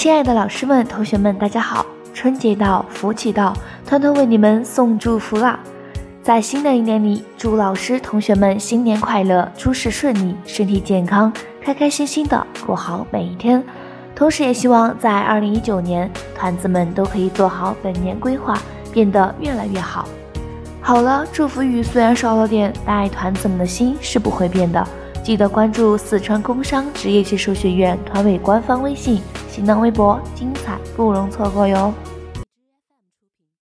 亲爱的老师们、同学们，大家好！春节到，福气到，团团为你们送祝福啦！在新的一年里，祝老师、同学们新年快乐，诸事顺利，身体健康，开开心心的过好每一天。同时，也希望在二零一九年，团子们都可以做好本年规划，变得越来越好。好了，祝福语虽然少了点，但爱团子们的心是不会变的。记得关注四川工商职业技术学院团委官方微信、新浪微博，精彩不容错过哟！